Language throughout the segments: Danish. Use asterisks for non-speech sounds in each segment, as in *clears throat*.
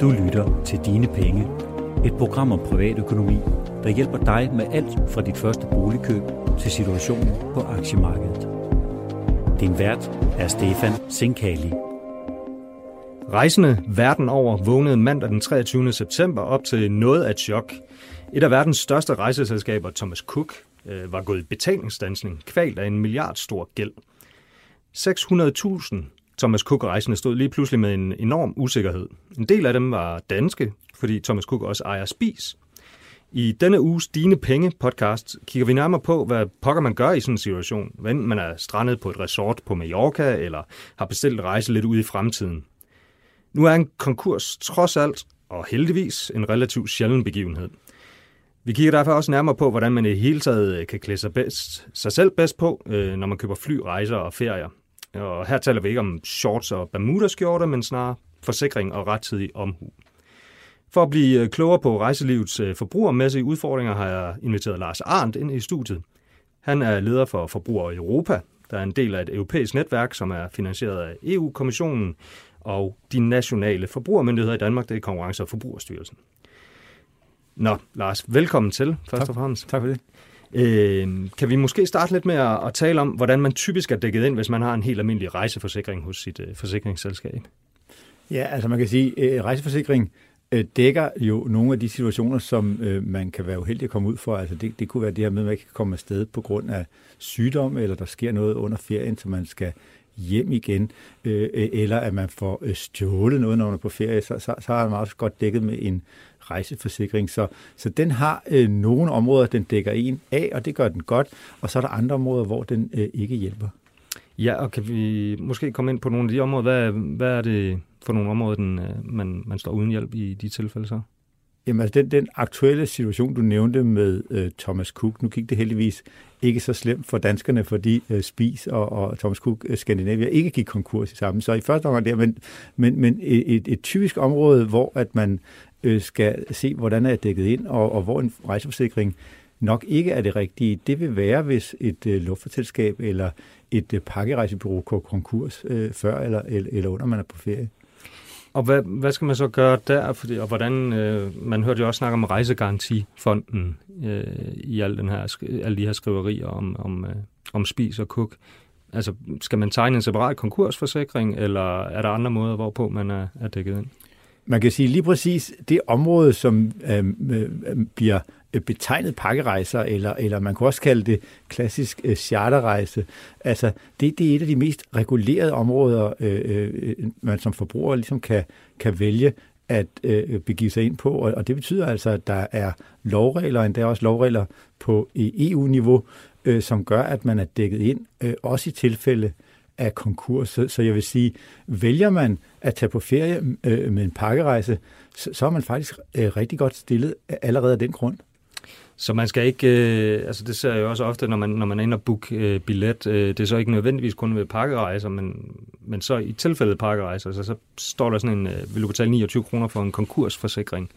Du lytter til Dine Penge, et program om privatøkonomi, der hjælper dig med alt fra dit første boligkøb til situationen på aktiemarkedet. Din vært er Stefan Sinkali. Rejsende verden over vågnede mandag den 23. september op til noget af et chok. Et af verdens største rejseselskaber, Thomas Cook, øh, var gået i betalingsstansning, kvalt af en milliard stor gæld. 600.000 Thomas Cook-rejsende stod lige pludselig med en enorm usikkerhed. En del af dem var danske, fordi Thomas Cook også ejer Spis. I denne uges Dine Penge podcast kigger vi nærmere på, hvad pokker man gør i sådan en situation, hvad man er strandet på et resort på Mallorca, eller har bestilt rejse lidt ud i fremtiden. Nu er en konkurs trods alt, og heldigvis, en relativt sjælden begivenhed. Vi kigger derfor også nærmere på, hvordan man i hele taget kan klæde sig, bedst, sig selv bedst på, øh, når man køber fly, rejser og ferier. Og her taler vi ikke om shorts og bermudaskjorter, men snarere forsikring og rettidig omhu. For at blive øh, klogere på rejselivets øh, forbrugermæssige udfordringer har jeg inviteret Lars Arndt ind i studiet. Han er leder for Forbruger Europa, der er en del af et europæisk netværk, som er finansieret af EU-kommissionen og de nationale forbrugermyndigheder i Danmark, det er Konkurrence- og Forbrugerstyrelsen. Nå, Lars, velkommen til, først tak. og fremmest. Tak for det. Øh, kan vi måske starte lidt med at, at tale om, hvordan man typisk er dækket ind, hvis man har en helt almindelig rejseforsikring hos sit øh, forsikringsselskab? Ja, altså man kan sige, at øh, rejseforsikring øh, dækker jo nogle af de situationer, som øh, man kan være uheldig at komme ud for. Altså det, det kunne være det her med, at man ikke kan komme afsted på grund af sygdom, eller der sker noget under ferien, så man skal hjem igen, øh, eller at man får øh, stjålet noget, når man er på ferie, så, så, så er man også godt dækket med en rejseforsikring. Så, så den har øh, nogle områder, den dækker en af, og det gør den godt, og så er der andre områder, hvor den øh, ikke hjælper. Ja, og kan vi måske komme ind på nogle af de områder? Hvad, hvad er det for nogle områder, den, øh, man, man står uden hjælp i de tilfælde så? Jamen altså den, den aktuelle situation, du nævnte med øh, Thomas Cook, nu gik det heldigvis ikke så slemt for danskerne, fordi øh, Spis og, og Thomas Cook øh, Skandinavia ikke gik konkurs i sammen. Så i første omgang der, men, men, men et, et, et typisk område, hvor at man øh, skal se, hvordan er dækket ind, og, og hvor en rejseforsikring nok ikke er det rigtige. Det vil være, hvis et øh, luftfartsselskab eller et øh, pakkerejsebyrå går konkurs øh, før eller, eller, eller under man er på ferie. Og hvad, hvad skal man så gøre der? Fordi, og hvordan, øh, man hørte jo også snakke om rejsegarantifonden øh, i al den her, alle de her skriverier om, om, øh, om spis og kuk. Altså, skal man tegne en separat konkursforsikring, eller er der andre måder, hvorpå man er, er dækket ind? Man kan sige lige præcis, det område, som øh, øh, bliver betegnet pakkerejser, eller, eller man kunne også kalde det klassisk øh, charterrejse. Altså, det, det er et af de mest regulerede områder, øh, øh, man som forbruger ligesom kan, kan vælge at øh, begive sig ind på, og, og det betyder altså, at der er lovregler, endda også lovregler på EU-niveau, øh, som gør, at man er dækket ind, øh, også i tilfælde af konkurs. Så, så jeg vil sige, vælger man at tage på ferie øh, med en pakkerejse, så, så er man faktisk øh, rigtig godt stillet allerede af den grund. Så man skal ikke, øh, altså det ser jeg jo også ofte, når man, når man er inde og book øh, billet, øh, det er så ikke nødvendigvis kun ved pakkerejser, men, men så i tilfældet pakkerejser, så, så står der sådan en, øh, vil du betale 29 kroner for en konkursforsikring,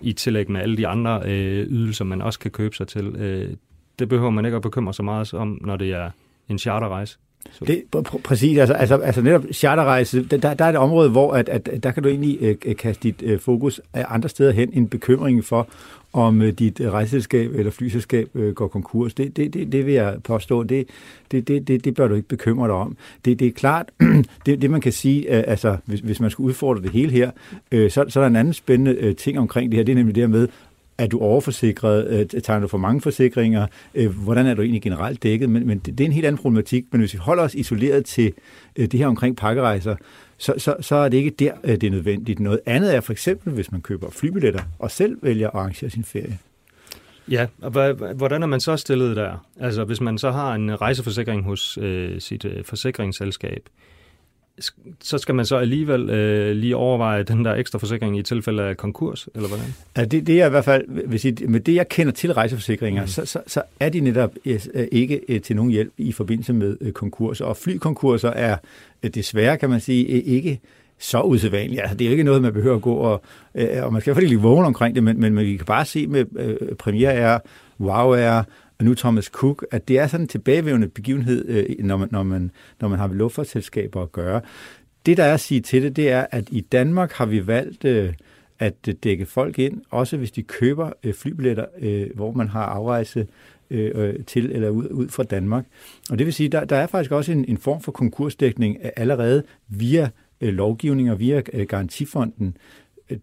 i tillæg med alle de andre øh, ydelser, man også kan købe sig til. Øh, det behøver man ikke at bekymre sig meget om, når det er en charterrejse. Så. Det, pr- præcis, altså, altså, altså netop charterrejse, der, der er et område, hvor at, at, der kan du egentlig øh, øh kaste dit øh, fokus øh, andre steder hen, en bekymring for, om øh, dit øh, rejseselskab eller flyselskab øh, går konkurs. Det, det, det, det vil jeg påstå, det, det, det, det, det bør du ikke bekymre dig om. Det, det er klart, *clears throat* det, det man kan sige, altså hvis, hvis man skulle udfordre det hele her, så, så er der en anden spændende ting omkring det her, det er nemlig det her med, er du overforsikret? Øh, tager du for mange forsikringer? Øh, hvordan er du egentlig generelt dækket? Men, men det er en helt anden problematik. Men hvis vi holder os isoleret til øh, det her omkring pakkerejser, så, så, så er det ikke der, det er nødvendigt. Noget andet er for eksempel, hvis man køber flybilletter og selv vælger at arrangere sin ferie. Ja, og hvordan er man så stillet der? Altså hvis man så har en rejseforsikring hos øh, sit øh, forsikringsselskab, så skal man så alligevel øh, lige overveje den der ekstra forsikring i tilfælde af konkurs, eller hvordan? Ja, det, det er i hvert fald, hvis I, med det jeg kender til rejseforsikringer, mm. så, så, så er de netop øh, ikke øh, til nogen hjælp i forbindelse med øh, konkurser. Og flykonkurser er desværre, kan man sige, ikke så usædvanligt. Altså, det er jo ikke noget, man behøver at gå og... og man skal fald ikke vågne omkring det, men, men, men vi kan bare se med øh, Premiere er, Wow er, og nu Thomas Cook, at det er sådan en tilbagevendende begivenhed, øh, når, man, når, man, når man har med luftfartsselskaber at gøre. Det, der er at sige til det, det er, at i Danmark har vi valgt øh, at dække folk ind, også hvis de køber øh, flybilletter, øh, hvor man har afrejse øh, øh til eller ud, ud fra Danmark. Og det vil sige, der, der er faktisk også en, en form for konkursdækning øh, allerede via øh, lovgivning og via øh, garantifonden.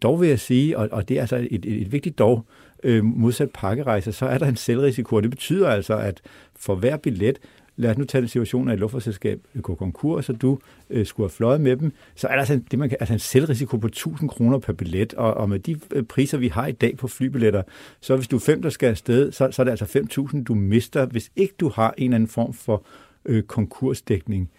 Dog vil jeg sige, og, og det er altså et, et, et vigtigt dog, øh, Øh, modsat pakkerejser, så er der en selvrisiko, og det betyder altså, at for hver billet, lad os nu tage den situation, at et luftfartsselskab går konkurs, og du øh, skulle have fløjet med dem, så er der altså en, det, man kan, altså en selvrisiko på 1000 kroner per billet, og, og med de øh, priser, vi har i dag på flybilletter, så hvis du er fem, der skal afsted, så, så er det altså 5.000, du mister, hvis ikke du har en eller anden form for øh, konkursdækning.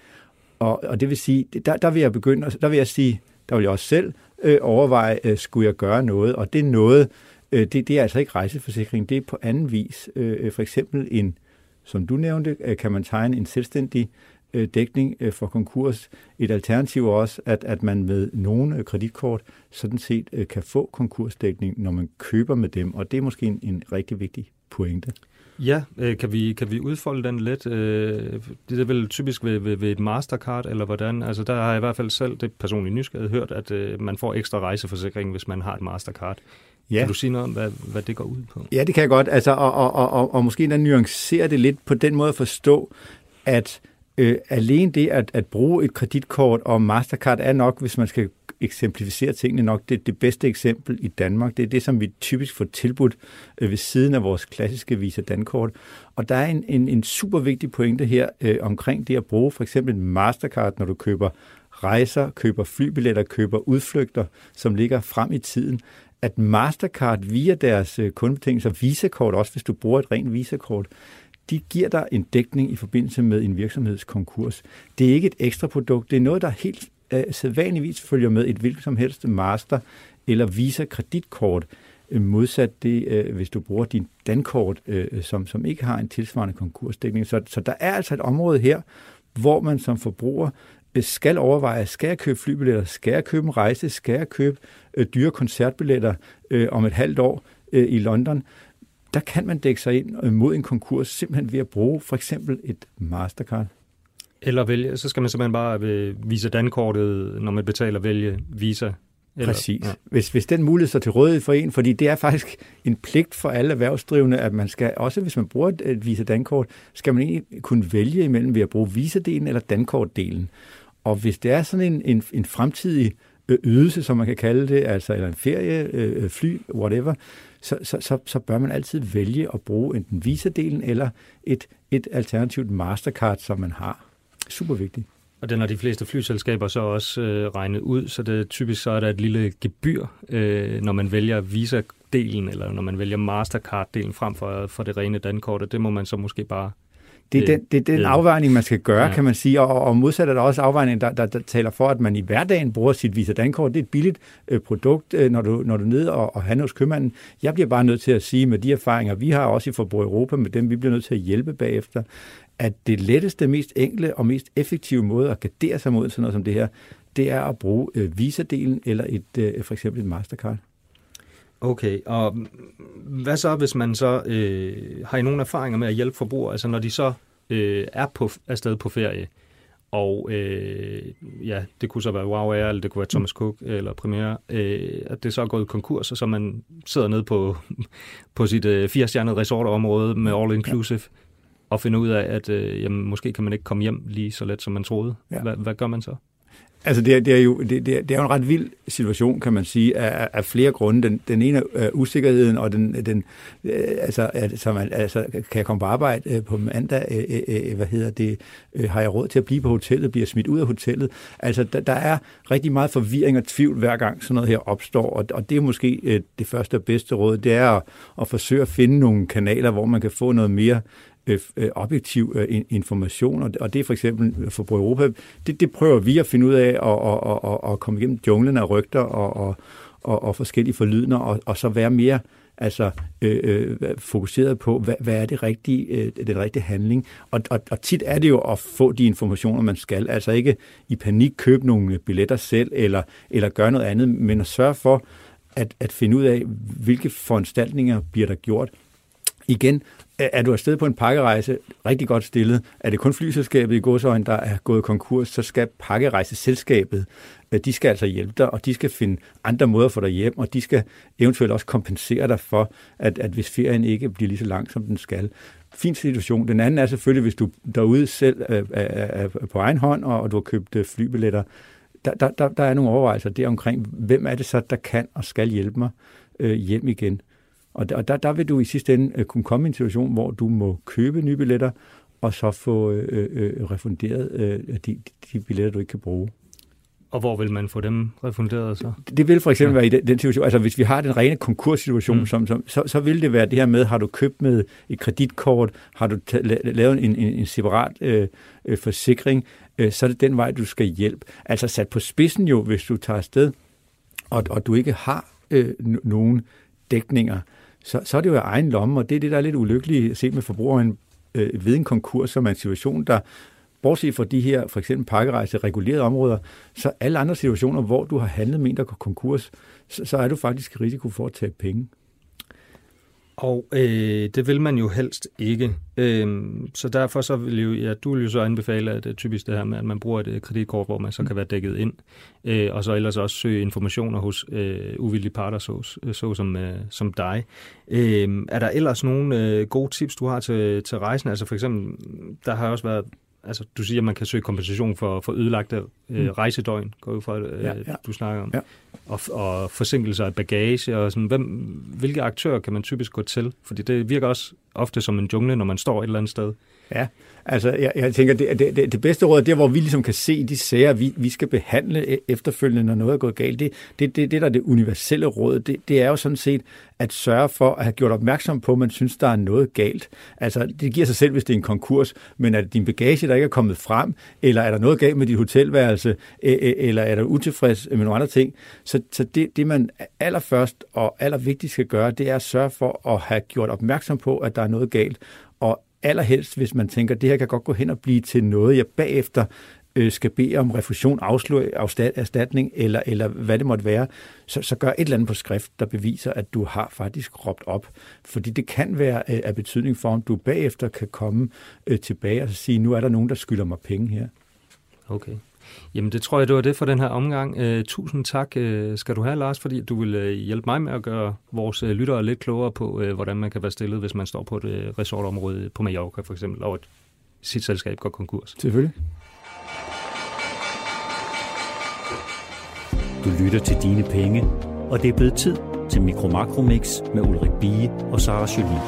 Og, og det vil sige, der, der vil jeg begynde, der vil jeg sige, der vil jeg også selv øh, overveje, øh, skulle jeg gøre noget, og det er noget, øh, det, det er altså ikke rejseforsikring, det er på anden vis, øh, øh, for eksempel en som du nævnte, øh, kan man tegne en selvstændig øh, dækning øh, for konkurs. Et alternativ er også, at, at man med nogle øh, kreditkort sådan set øh, kan få konkursdækning, når man køber med dem, og det er måske en, en rigtig vigtig pointe. Ja, kan vi, kan vi udfolde den lidt? Det er vel typisk ved, ved, ved et Mastercard, eller hvordan? Altså der har jeg i hvert fald selv, det personligt nysgerrighed, hørt, at man får ekstra rejseforsikring, hvis man har et Mastercard. Ja. Kan du sige noget om, hvad, hvad det går ud på? Ja, det kan jeg godt. Altså, og, og, og, og, og måske nuancere det lidt på den måde at forstå, at øh, alene det at, at bruge et kreditkort og Mastercard er nok, hvis man skal eksemplificere tingene nok, det, det bedste eksempel i Danmark. Det er det, som vi typisk får tilbudt øh, ved siden af vores klassiske Visa Dankort. Og der er en, en, en super vigtig pointe her øh, omkring det at bruge for eksempel Mastercard, når du køber rejser, køber flybilletter, køber udflygter, som ligger frem i tiden, at Mastercard via deres øh, kundebetingelser, altså Visa-kort, også hvis du bruger et rent Visa-kort, de giver dig en dækning i forbindelse med en virksomhedskonkurs. Det er ikke et ekstra produkt, det er noget, der helt øh, sædvanligvis følger med et hvilket som helst Master- eller Visa-kreditkort, øh, modsat det, øh, hvis du bruger din dankort, øh, som, som ikke har en tilsvarende konkursdækning. Så, så der er altså et område her, hvor man som forbruger skal overveje, skal jeg købe flybilletter, skal jeg købe en rejse, skal jeg købe øh, dyre koncertbilletter øh, om et halvt år øh, i London, der kan man dække sig ind øh, mod en konkurs simpelthen ved at bruge for eksempel et Mastercard. Eller vælge, så skal man simpelthen bare vise dankortet, når man betaler, vælge Visa eller, Præcis. Ja. Hvis, hvis den mulighed så til rådighed for en, fordi det er faktisk en pligt for alle erhvervsdrivende, at man skal, også hvis man bruger et, et Visa Dankort, skal man egentlig kunne vælge imellem ved at bruge Visa-delen eller Dankort-delen. Og hvis det er sådan en, en, en fremtidig øh, ydelse, som man kan kalde det, altså eller en ferie, øh, øh, fly, whatever, så, så, så, så bør man altid vælge at bruge enten Visa-delen eller et, et alternativt Mastercard, som man har. Super vigtigt. Og den har de fleste flyselskaber så også øh, regnet ud, så det typisk så er der et lille gebyr, øh, når man vælger Visa-delen, eller når man vælger Mastercard-delen frem for, for det rene dankort, og det må man så måske bare det er den, det er den ja. afvejning, man skal gøre, ja. kan man sige, og, og modsat er der også afvejning, der, der, der taler for, at man i hverdagen bruger sit Visa Dankort. Det er et billigt øh, produkt, øh, når, du, når du er nede og, og handler hos købmanden. Jeg bliver bare nødt til at sige, med de erfaringer, vi har også i Forbrug Europa, med dem vi bliver nødt til at hjælpe bagefter, at det letteste, mest enkle og mest effektive måde at gardere sig mod sådan noget som det her, det er at bruge øh, Visa-delen eller et, øh, for eksempel et Mastercard. Okay, og hvad så, hvis man så øh, har I nogle erfaringer med at hjælpe forbrugere, altså når de så øh, er på, afsted på ferie, og øh, ja, det kunne så være Wow Air, eller det kunne være Thomas Cook, eller Premiere, øh, at det så er gået konkurs, og så man sidder nede på, på sit øh, firestjernede resortområde med all inclusive, ja. og finder ud af, at øh, jamen, måske kan man ikke komme hjem lige så let, som man troede. Ja. Hvad, hvad gør man så? Altså, det er, det, er jo, det, det, er, det er jo en ret vild situation, kan man sige, af, af flere grunde. Den, den ene er usikkerheden, og den, den uh, altså, så man, altså, kan jeg komme på arbejde uh, på mandag, Uh, uh, hvad hedder det, Uh, har jeg råd til at blive på hotellet, bliver smidt ud af hotellet. Altså, der, der er rigtig meget forvirring og tvivl hver gang sådan noget her opstår, og, og det er måske uh, det første og bedste råd, det er at, at forsøge at finde nogle kanaler, hvor man kan få noget mere Øh, øh, objektiv øh, information, og det er for eksempel øh, for Europa. Det, det prøver vi at finde ud af og, og, og, og komme igennem junglen af rygter og, og, og, og forskellige forlydner, og, og så være mere altså øh, øh, fokuseret på, hvad, hvad er det rigtige, øh, den rigtige handling. Og, og, og tit er det jo at få de informationer, man skal. Altså ikke i panik købe nogle billetter selv, eller, eller gøre noget andet, men at sørge for at, at finde ud af, hvilke foranstaltninger bliver der gjort igen, er du afsted på en pakkerejse rigtig godt stillet, er det kun flyselskabet i godsøjen, der er gået konkurs, så skal pakkerejseselskabet, øh, de skal altså hjælpe dig, og de skal finde andre måder for dig hjem, og de skal eventuelt også kompensere dig for, at, at hvis ferien ikke bliver lige så lang, som den skal. Fin situation. Den anden er selvfølgelig, hvis du derude selv øh, er, er, er på egen hånd, og, og du har købt øh, flybilletter, der, der, der, der er nogle overvejelser der omkring, hvem er det så, der kan og skal hjælpe mig øh, hjem igen. Og der, der, der vil du i sidste ende øh, kunne komme i en situation, hvor du må købe nye billetter, og så få øh, øh, refunderet øh, de, de billetter, du ikke kan bruge. Og hvor vil man få dem refunderet så? Det vil for eksempel ja. være i den, den situation, altså hvis vi har den rene konkurssituation, mm. som, som, så, så vil det være det her med, har du købt med et kreditkort, har du lavet en, en, en separat øh, øh, forsikring, øh, så er det den vej, du skal hjælpe. Altså sat på spidsen jo, hvis du tager afsted, og, og du ikke har øh, nogen dækninger, så, så er det jo egen lomme, og det er det, der er lidt ulykkeligt set med forbrugeren øh, ved en konkurs, som er en situation, der bortset fra de her for eksempel pakkerejse regulerede områder, så alle andre situationer, hvor du har handlet med en, der går konkurs, så, så er du faktisk i risiko for at tage penge. Og øh, det vil man jo helst ikke. Øh, så derfor så vil jo, ja, du vil jo så anbefale, at det er typisk det her med, at man bruger et øh, kreditkort, hvor man så kan være dækket ind, øh, og så ellers også søge informationer hos øh, uvildige parter, så, så som, øh, som dig. Øh, er der ellers nogle øh, gode tips, du har til, til rejsen? Altså for eksempel, der har også været altså, du siger, at man kan søge kompensation for, for ødelagte øh, mm. rejsedøgn, går ud fra, øh, ja, ja. du snakker om, ja og, og forsinkelser af bagage, og sådan, hvem, hvilke aktører kan man typisk gå til? Fordi det virker også ofte som en jungle, når man står et eller andet sted. Ja, altså jeg, jeg tænker, det, det, det bedste råd er der, hvor vi ligesom kan se de sager, vi, vi skal behandle e, efterfølgende, når noget er gået galt. Det, det, det, det der er det universelle råd, det, det er jo sådan set at sørge for at have gjort opmærksom på, at man synes, der er noget galt. Altså, det giver sig selv, hvis det er en konkurs, men er det din bagage, der ikke er kommet frem, eller er der noget galt med dit hotelværelse, e, e, eller er der utilfreds med nogle andre ting. Så, så det, det, man allerførst og allervigtigst skal gøre, det er at sørge for at have gjort opmærksom på, at der er noget galt, og allerhelst, hvis man tænker, at det her kan godt gå hen og blive til noget, jeg bagefter øh, skal bede om refusion, afslø, erstatning, eller, eller hvad det måtte være, så, så gør et eller andet på skrift, der beviser, at du har faktisk råbt op. Fordi det kan være øh, af betydning for, om du bagefter kan komme øh, tilbage og sige, nu er der nogen, der skylder mig penge her. Okay. Jamen det tror jeg, det var det for den her omgang. Uh, tusind tak uh, skal du have, Lars, fordi du vil uh, hjælpe mig med at gøre vores uh, lyttere lidt klogere på, uh, hvordan man kan være stillet, hvis man står på et uh, resortområde på Mallorca for eksempel, og et sit selskab går konkurs. Selvfølgelig. Du lytter til Dine Penge, og det er blevet tid til Mikro Makro Mix med Ulrik Bie og Sara Jolin.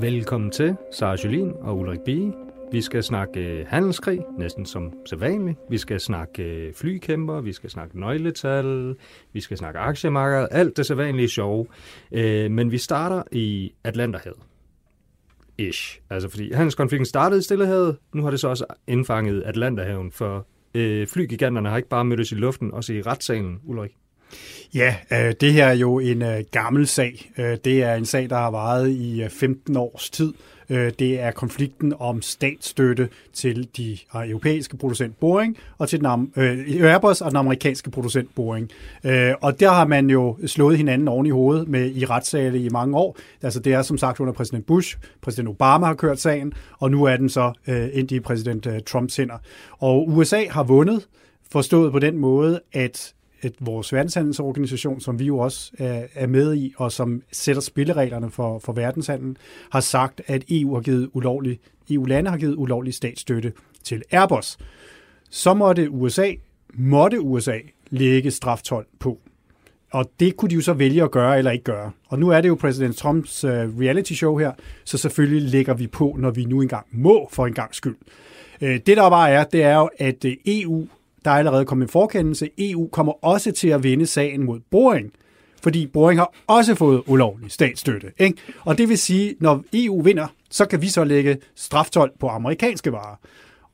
Velkommen til Sara Jolin og Ulrik Bie. Vi skal snakke øh, handelskrig, næsten som sædvanligt. Vi skal snakke øh, flykæmper, vi skal snakke nøgletal, vi skal snakke aktiemarked, alt det sædvanlige sjove. Øh, men vi starter i Atlanterhavet. Ish. Altså fordi handelskonflikten startede i Stillehavet, nu har det så også indfanget Atlanterhaven, for øh, flygiganterne har ikke bare mødtes i luften, også i retssalen, Ulrik. Ja, øh, det her er jo en øh, gammel sag. det er en sag, der har varet i 15 års tid, Øh, det er konflikten om statsstøtte til de øh, europæiske producent Boeing og til den, øh, Airbus og den amerikanske producent Boeing. Øh, og der har man jo slået hinanden oven i hovedet med i retssale i mange år. Altså det er som sagt under præsident Bush, præsident Obama har kørt sagen, og nu er den så øh, ind i præsident øh, Trumps hænder. Og USA har vundet, forstået på den måde, at et, vores verdenshandelsorganisation, som vi jo også er, er med i, og som sætter spillereglerne for, for verdenshandel, har sagt, at EU har givet ulovlig, EU-lande har givet ulovlig statsstøtte til Airbus. Så måtte USA, måtte USA lægge straftol på. Og det kunne de jo så vælge at gøre eller ikke gøre. Og nu er det jo præsident Trumps uh, reality show her, så selvfølgelig lægger vi på, når vi nu engang må for en gang skyld. Uh, det der bare er, det er jo, at øh, EU der er allerede kommet en forkendelse. EU kommer også til at vinde sagen mod Boeing, fordi Boeing har også fået ulovlig statsstøtte. Ikke? Og det vil sige, når EU vinder, så kan vi så lægge straftold på amerikanske varer.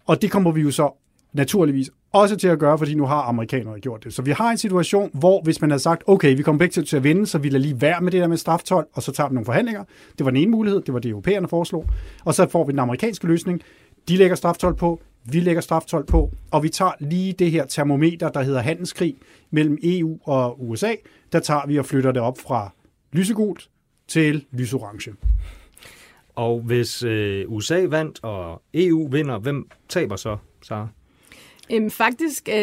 Og det kommer vi jo så naturligvis også til at gøre, fordi nu har amerikanerne gjort det. Så vi har en situation, hvor hvis man havde sagt, okay, vi kommer begge til at vinde, så vi lader lige være med det der med straftol, og så tager vi nogle forhandlinger. Det var den ene mulighed, det var det europæerne foreslog. Og så får vi den amerikanske løsning. De lægger straftol på, vi lægger straftold på, og vi tager lige det her termometer, der hedder handelskrig mellem EU og USA, der tager vi og flytter det op fra lysegult til lysorange. Og hvis øh, USA vandt, og EU vinder, hvem taber så, Sara? Øhm, faktisk øh,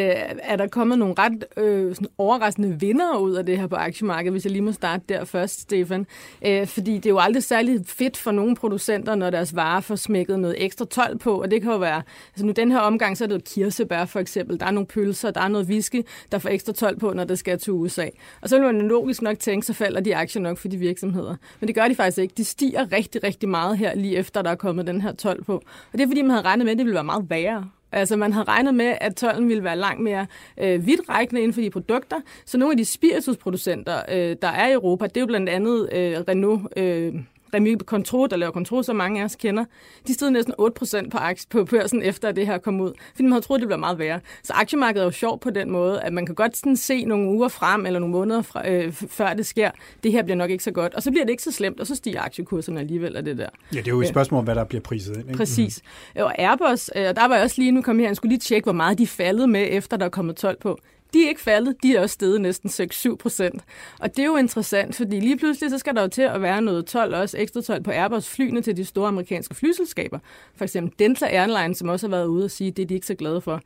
er der kommet nogle ret øh, sådan overraskende vinder ud af det her på aktiemarkedet, hvis jeg lige må starte der først, Stefan. Øh, fordi det er jo aldrig særlig fedt for nogle producenter, når deres varer får smækket noget ekstra tolv på, og det kan jo være, altså nu den her omgang, så er det jo kirsebær for eksempel, der er nogle pølser, der er noget whisky, der får ekstra tolv på, når det skal til USA. Og så vil man logisk nok tænke, så falder de aktier nok for de virksomheder. Men det gør de faktisk ikke. De stiger rigtig, rigtig meget her, lige efter der er kommet den her tolv på. Og det er fordi, man havde regnet med, at det ville være meget værre. Altså man havde regnet med, at tolden ville være langt mere øh, vidtrækkende inden for de produkter. Så nogle af de spiritusproducenter, øh, der er i Europa, det er jo blandt andet øh, Renault, øh, Remy Contro, der laver Contro, som mange af os kender, de stod næsten 8% på, aktie, på børsen efter at det her kom ud, fordi man havde troet, det blev meget værre. Så aktiemarkedet er jo sjovt på den måde, at man kan godt sådan se nogle uger frem, eller nogle måneder fra, øh, før det sker, det her bliver nok ikke så godt, og så bliver det ikke så slemt, og så stiger aktiekurserne alligevel af det der. Ja, det er jo et spørgsmål om, hvad der bliver priset ind. Ikke? Præcis. Og Airbus, øh, der var jeg også lige, nu kom her, jeg skulle lige tjekke, hvor meget de faldet med, efter der er kommet 12 på de er ikke faldet, de er også steget næsten 6-7 procent. Og det er jo interessant, fordi lige pludselig så skal der jo til at være noget 12, også ekstra 12 på Airbus flyene til de store amerikanske flyselskaber. For eksempel Delta Airlines, som også har været ude og sige, at det er de ikke så glade for.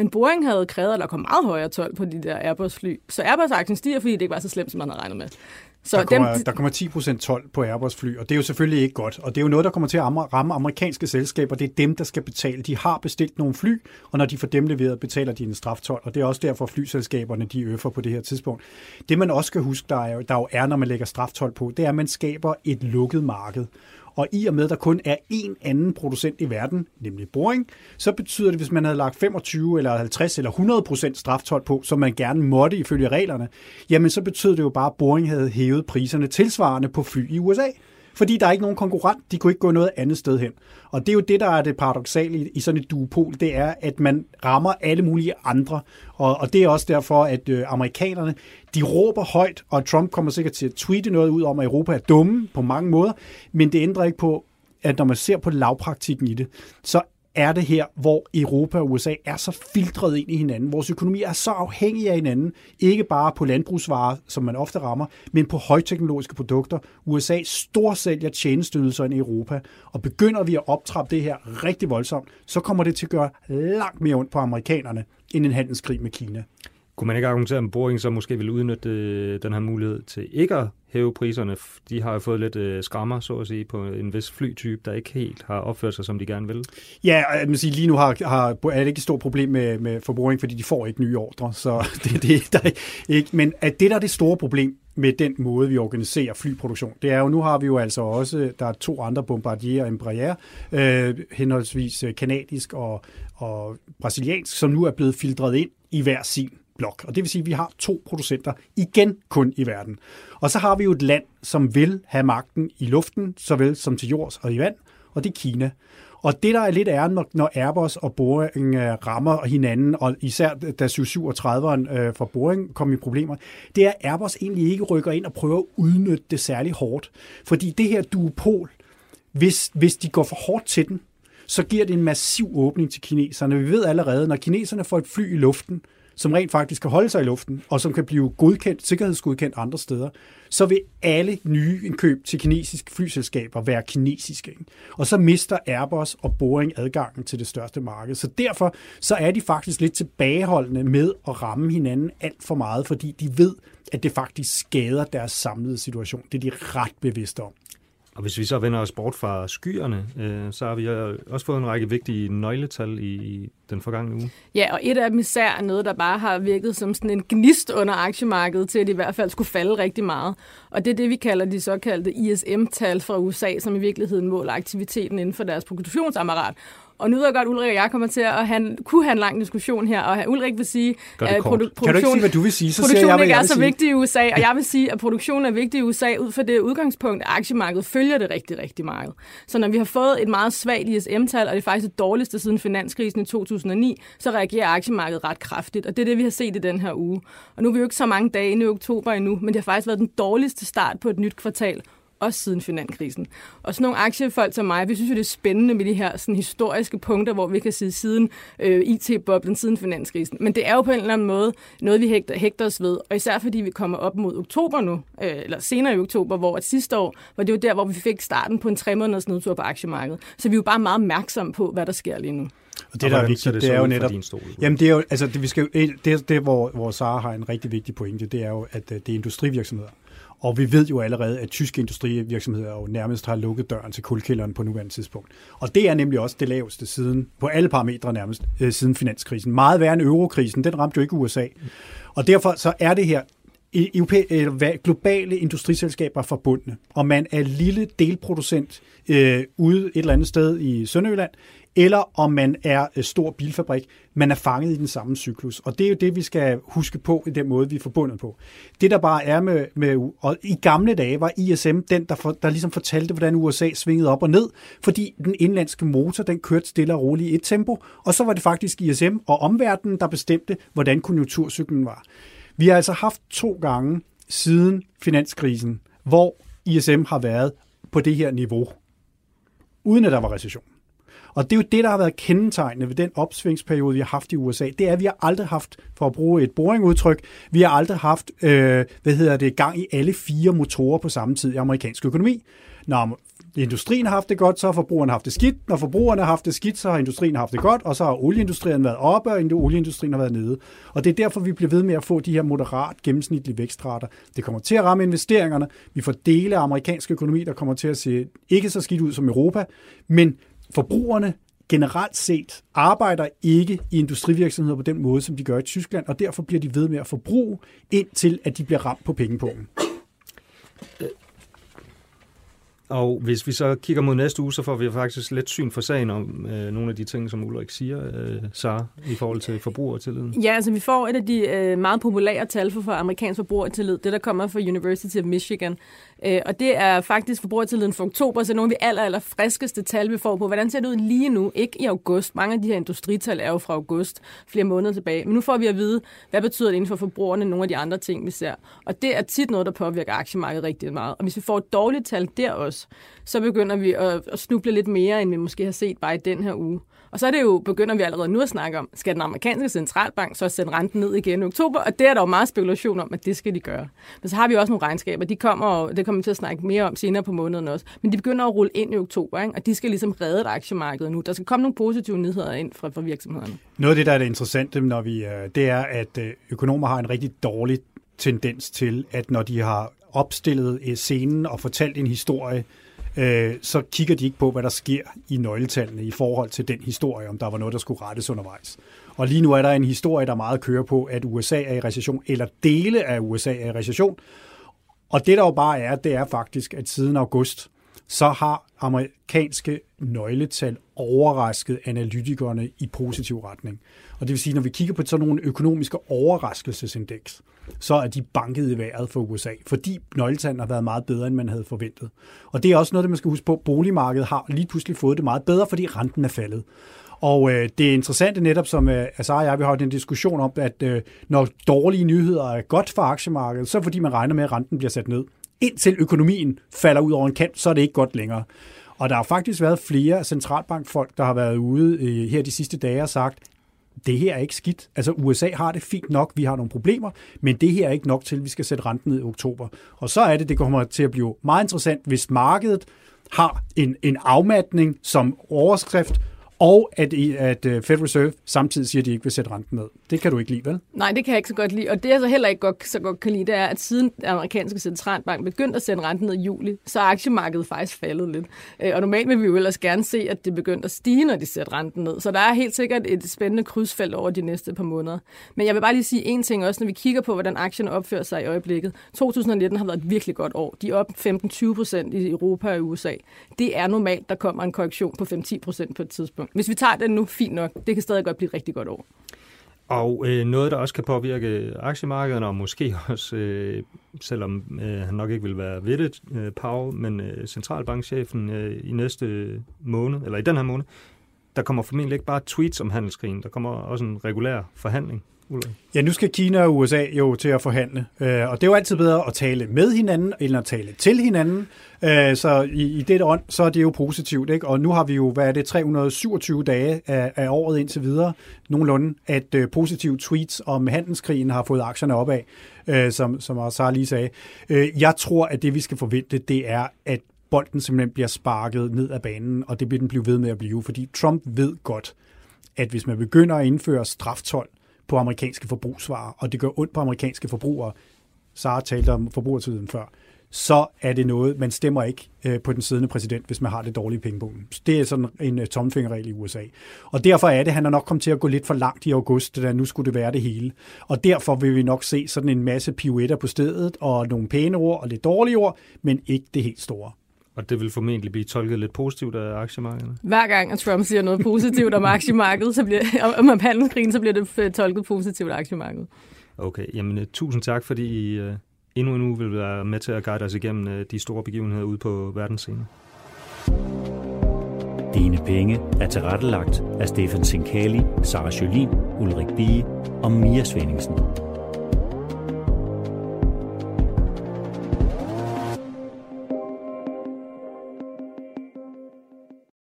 Men Boeing havde krævet, at der kom meget højere 12 på de der Airbus-fly. Så Airbus-aktien stiger, fordi det ikke var så slemt, som man havde regnet med. Så der, kommer, dem, der kommer 10% 12 på Airbus fly, og det er jo selvfølgelig ikke godt. Og det er jo noget, der kommer til at ramme amerikanske selskaber. Det er dem, der skal betale. De har bestilt nogle fly, og når de får dem leveret, betaler de en straftol. Og det er også derfor, flyselskaberne de øffer på det her tidspunkt. Det man også skal huske, der, er, der jo er, når man lægger straftol på, det er, at man skaber et lukket marked. Og i og med, at der kun er én anden producent i verden, nemlig Boring, så betyder det, hvis man havde lagt 25 eller 50 eller 100 procent straftold på, som man gerne måtte ifølge reglerne, jamen så betyder det jo bare, at Boring havde hævet priserne tilsvarende på fly i USA fordi der er ikke nogen konkurrent. De kunne ikke gå noget andet sted hen. Og det er jo det, der er det paradoxale i, i sådan et duopol, det er, at man rammer alle mulige andre. Og, og det er også derfor, at øh, amerikanerne, de råber højt, og Trump kommer sikkert til at tweete noget ud om, at Europa er dumme på mange måder, men det ændrer ikke på, at når man ser på lavpraktikken i det, så er det her, hvor Europa og USA er så filtreret ind i hinanden. Vores økonomi er så afhængig af hinanden, ikke bare på landbrugsvarer, som man ofte rammer, men på højteknologiske produkter. USA storsælger tjenestydelser i Europa, og begynder vi at optrappe det her rigtig voldsomt, så kommer det til at gøre langt mere ondt på amerikanerne end en handelskrig med Kina. Kunne man ikke argumentere, at Boeing så måske vil udnytte øh, den her mulighed til ikke at hæve priserne? De har jo fået lidt øh, skrammer, så at sige, på en vis flytype, der ikke helt har opført sig, som de gerne vil. Ja, jeg vil sige, lige nu har, har, er det ikke et stort problem med, med for fordi de får ikke nye ordre, så *laughs* det, det der er ikke. Men at det der er det store problem med den måde, vi organiserer flyproduktion. Det er jo, nu har vi jo altså også, der er to andre Bombardier og Embraer, øh, henholdsvis øh, kanadisk og, og brasiliansk, som nu er blevet filtreret ind i hver sin blok. Og det vil sige, at vi har to producenter igen kun i verden. Og så har vi jo et land, som vil have magten i luften, såvel som til jords og i vand, og det er Kina. Og det, der er lidt er, når Airbus og Boeing øh, rammer hinanden, og især da 737'eren øh, fra Boeing kom i problemer, det er, at Airbus egentlig ikke rykker ind og prøver at udnytte det særlig hårdt. Fordi det her duopol, hvis, hvis de går for hårdt til den, så giver det en massiv åbning til kineserne. Vi ved allerede, når kineserne får et fly i luften, som rent faktisk kan holde sig i luften, og som kan blive godkendt, sikkerhedsgodkendt andre steder, så vil alle nye indkøb til kinesiske flyselskaber være kinesiske. Ikke? Og så mister Airbus og Boeing adgangen til det største marked. Så derfor så er de faktisk lidt tilbageholdende med at ramme hinanden alt for meget, fordi de ved, at det faktisk skader deres samlede situation. Det er de ret bevidste om. Og hvis vi så vender os bort fra skyerne, øh, så har vi også fået en række vigtige nøgletal i den forgangne uge. Ja, og et af dem især er noget, der bare har virket som sådan en gnist under aktiemarkedet til, at det i hvert fald skulle falde rigtig meget. Og det er det, vi kalder de såkaldte ISM-tal fra USA, som i virkeligheden måler aktiviteten inden for deres produktionsapparat. Og nu ved jeg godt, Ulrik og jeg kommer til at han, kunne have en lang diskussion her, og Ulrik vil sige, at produ- produktion, kan du ikke sige, hvad du vil sige? Så produktionen jeg, ikke er så sige. vigtig i USA, og jeg vil sige, at produktionen er vigtig i USA ud fra det udgangspunkt, at aktiemarkedet følger det rigtig, rigtig meget. Så når vi har fået et meget svagt ISM-tal, og det er faktisk det dårligste siden finanskrisen i 2009, så reagerer aktiemarkedet ret kraftigt, og det er det, vi har set i den her uge. Og nu er vi jo ikke så mange dage inde i oktober endnu, men det har faktisk været den dårligste start på et nyt kvartal også siden finanskrisen. Og sådan nogle aktiefolk som mig, vi synes jo, det er spændende med de her sådan, historiske punkter, hvor vi kan sige siden øh, IT-boblen, siden finanskrisen. Men det er jo på en eller anden måde noget, vi hægter, hægter os ved, og især fordi vi kommer op mod oktober nu, øh, eller senere i oktober, hvor at sidste år var det jo der, hvor vi fik starten på en tre måneders nedtur på aktiemarkedet. Så vi er jo bare meget opmærksomme på, hvad der sker lige nu. Og det, der er vigtigt, det, det er jo netop... Jamen, det er jo, altså, det, vi skal, det, det hvor, hvor Sara har en rigtig vigtig pointe, det er jo, at øh, det er industrivirksomheder. Og vi ved jo allerede, at tyske industrivirksomheder jo nærmest har lukket døren til kulkælderen på nuværende tidspunkt. Og det er nemlig også det laveste siden, på alle parametre nærmest, øh, siden finanskrisen. Meget værre end eurokrisen, den ramte jo ikke USA. Og derfor så er det her e- globale industriselskaber forbundne, og man er lille delproducent øh, ude et eller andet sted i Sønderjylland, eller om man er øh, stor bilfabrik. Man er fanget i den samme cyklus. Og det er jo det, vi skal huske på i den måde, vi er forbundet på. Det, der bare er med, med og i gamle dage var ISM den, der, for, der ligesom fortalte, hvordan USA svingede op og ned, fordi den indlandske motor, den kørte stille og roligt i et tempo, og så var det faktisk ISM og omverdenen, der bestemte, hvordan konjunkturcyklen var. Vi har altså haft to gange siden finanskrisen, hvor ISM har været på det her niveau, uden at der var recession. Og det er jo det, der har været kendetegnende ved den opsvingsperiode, vi har haft i USA. Det er, at vi har aldrig haft, for at bruge et boringudtryk, vi har aldrig haft, øh, hvad hedder det, gang i alle fire motorer på samme tid i amerikansk økonomi. Når industrien har haft det godt, så har forbrugerne haft det skidt. Når forbrugerne har haft det skidt, så har industrien haft det godt, og så har olieindustrien været oppe, og olieindustrien har været nede. Og det er derfor, vi bliver ved med at få de her moderat gennemsnitlige vækstrater. Det kommer til at ramme investeringerne. Vi får dele af amerikansk økonomi, der kommer til at se ikke så skidt ud som Europa, men forbrugerne generelt set arbejder ikke i industrivirksomheder på den måde, som de gør i Tyskland, og derfor bliver de ved med at forbruge, indtil at de bliver ramt på pengepunkten. Og hvis vi så kigger mod næste uge, så får vi faktisk lidt syn for sagen om øh, nogle af de ting, som Ulrik siger, øh, Sara, i forhold til forbrugertilliden. Ja, altså vi får et af de øh, meget populære tal for, for amerikansk forbrugertillid, det der kommer fra University of Michigan. Øh, og det er faktisk forbrugertilliden for oktober, så nogle af de aller, aller friskeste tal, vi får på, hvordan ser det ud lige nu, ikke i august. Mange af de her industrital er jo fra august, flere måneder tilbage. Men nu får vi at vide, hvad betyder det inden for forbrugerne, nogle af de andre ting, vi ser. Og det er tit noget, der påvirker aktiemarkedet rigtig meget. Og hvis vi får et dårligt tal der også, så begynder vi at, at snuble lidt mere, end vi måske har set bare i den her uge. Og så er det jo, begynder vi allerede nu at snakke om, skal den amerikanske centralbank så sende renten ned igen i oktober? Og det er der jo meget spekulation om, at det skal de gøre. Men så har vi også nogle regnskaber, de kommer, det kommer vi til at snakke mere om senere på måneden også. Men de begynder at rulle ind i oktober, ikke? og de skal ligesom redde et aktiemarked nu. Der skal komme nogle positive nyheder ind fra, fra virksomhederne. Noget af det, der er det interessante, når vi, øh, det er, at øh, økonomer har en rigtig dårlig tendens til, at når de har opstillet øh, scenen og fortalt en historie, øh, så kigger de ikke på, hvad der sker i nøgletallene i forhold til den historie, om der var noget, der skulle rettes undervejs. Og lige nu er der en historie, der meget kører på, at USA er i recession, eller dele af USA er i recession. Og det der jo bare er, det er faktisk, at siden august, så har amerikanske nøgletal overrasket analytikerne i positiv retning. Og det vil sige, når vi kigger på sådan nogle økonomiske overraskelsesindeks, så er de banket i vejret for USA, fordi nøgletallene har været meget bedre, end man havde forventet. Og det er også noget, det man skal huske på. Boligmarkedet har lige pludselig fået det meget bedre, fordi renten er faldet. Og øh, det interessante netop, som øh, Azar og jeg vi har en diskussion om, at øh, når dårlige nyheder er godt for aktiemarkedet, så fordi man regner med, at renten bliver sat ned. Indtil økonomien falder ud over en kant, så er det ikke godt længere. Og der har faktisk været flere centralbankfolk, der har været ude øh, her de sidste dage og sagt, det her er ikke skidt. Altså USA har det fint nok, vi har nogle problemer, men det her er ikke nok til, at vi skal sætte renten ned i oktober. Og så er det, det kommer til at blive meget interessant, hvis markedet har en, en afmatning som overskrift, og at, at øh, Fed Reserve samtidig siger, at de ikke vil sætte renten ned. Det kan du ikke lide, vel? Nej, det kan jeg ikke så godt lide. Og det, jeg så heller ikke godt, så godt kan lide, det er, at siden den amerikanske centralbank begyndte at sætte renten ned i juli, så er aktiemarkedet faktisk faldet lidt. Øh, og normalt vil vi jo ellers gerne se, at det begyndte at stige, når de sætter renten ned. Så der er helt sikkert et spændende krydsfelt over de næste par måneder. Men jeg vil bare lige sige en ting også, når vi kigger på, hvordan aktierne opfører sig i øjeblikket. 2019 har været et virkelig godt år. De er op 15-20 procent i Europa og USA. Det er normalt, der kommer en korrektion på 5-10 procent på et tidspunkt. Hvis vi tager den nu, fint nok. Det kan stadig godt blive et rigtig godt år. Og øh, noget, der også kan påvirke aktiemarkederne, og måske *laughs* også, øh, selvom øh, han nok ikke vil være ved det, øh, Pau, men øh, centralbankchefen øh, i næste måned, eller i den her måned, der kommer formentlig ikke bare tweets om handelskrigen, der kommer også en regulær forhandling Ulrik? Ja, nu skal Kina og USA jo til at forhandle, øh, og det er jo altid bedre at tale med hinanden, end at tale til hinanden. Øh, så i, i det ånd, så er det jo positivt, ikke? Og nu har vi jo, hvad er det, 327 dage af, af året indtil videre, nogenlunde, at øh, positive tweets om handelskrigen har fået aktierne opad, øh, som, som også lige sagde. Øh, jeg tror, at det vi skal forvente, det er, at bolden simpelthen bliver sparket ned af banen, og det bliver den blive ved med at blive, fordi Trump ved godt, at hvis man begynder at indføre straftold, på amerikanske forbrugsvarer, og det gør ondt på amerikanske forbrugere, Sara talte om forbrugertiden før, så er det noget, man stemmer ikke øh, på den siddende præsident, hvis man har det dårlige pengebog. Det er sådan en øh, uh, tomfingerregel i USA. Og derfor er det, han er nok kommet til at gå lidt for langt i august, da nu skulle det være det hele. Og derfor vil vi nok se sådan en masse pirouetter på stedet, og nogle pæne ord og lidt dårlige ord, men ikke det helt store. Og det vil formentlig blive tolket lidt positivt af aktiemarkederne. Hver gang, at Trump siger noget positivt om aktiemarkedet, så bliver, om handelskrigen, så bliver det tolket positivt af aktiemarkedet. Okay, jamen uh, tusind tak, fordi I uh, endnu en uge vil være med til at guide os igennem uh, de store begivenheder ude på verdensscenen. Dine penge er tilrettelagt af Stefan Sinkali, Sara Jolin, Ulrik Bie og Mia Svendingsen.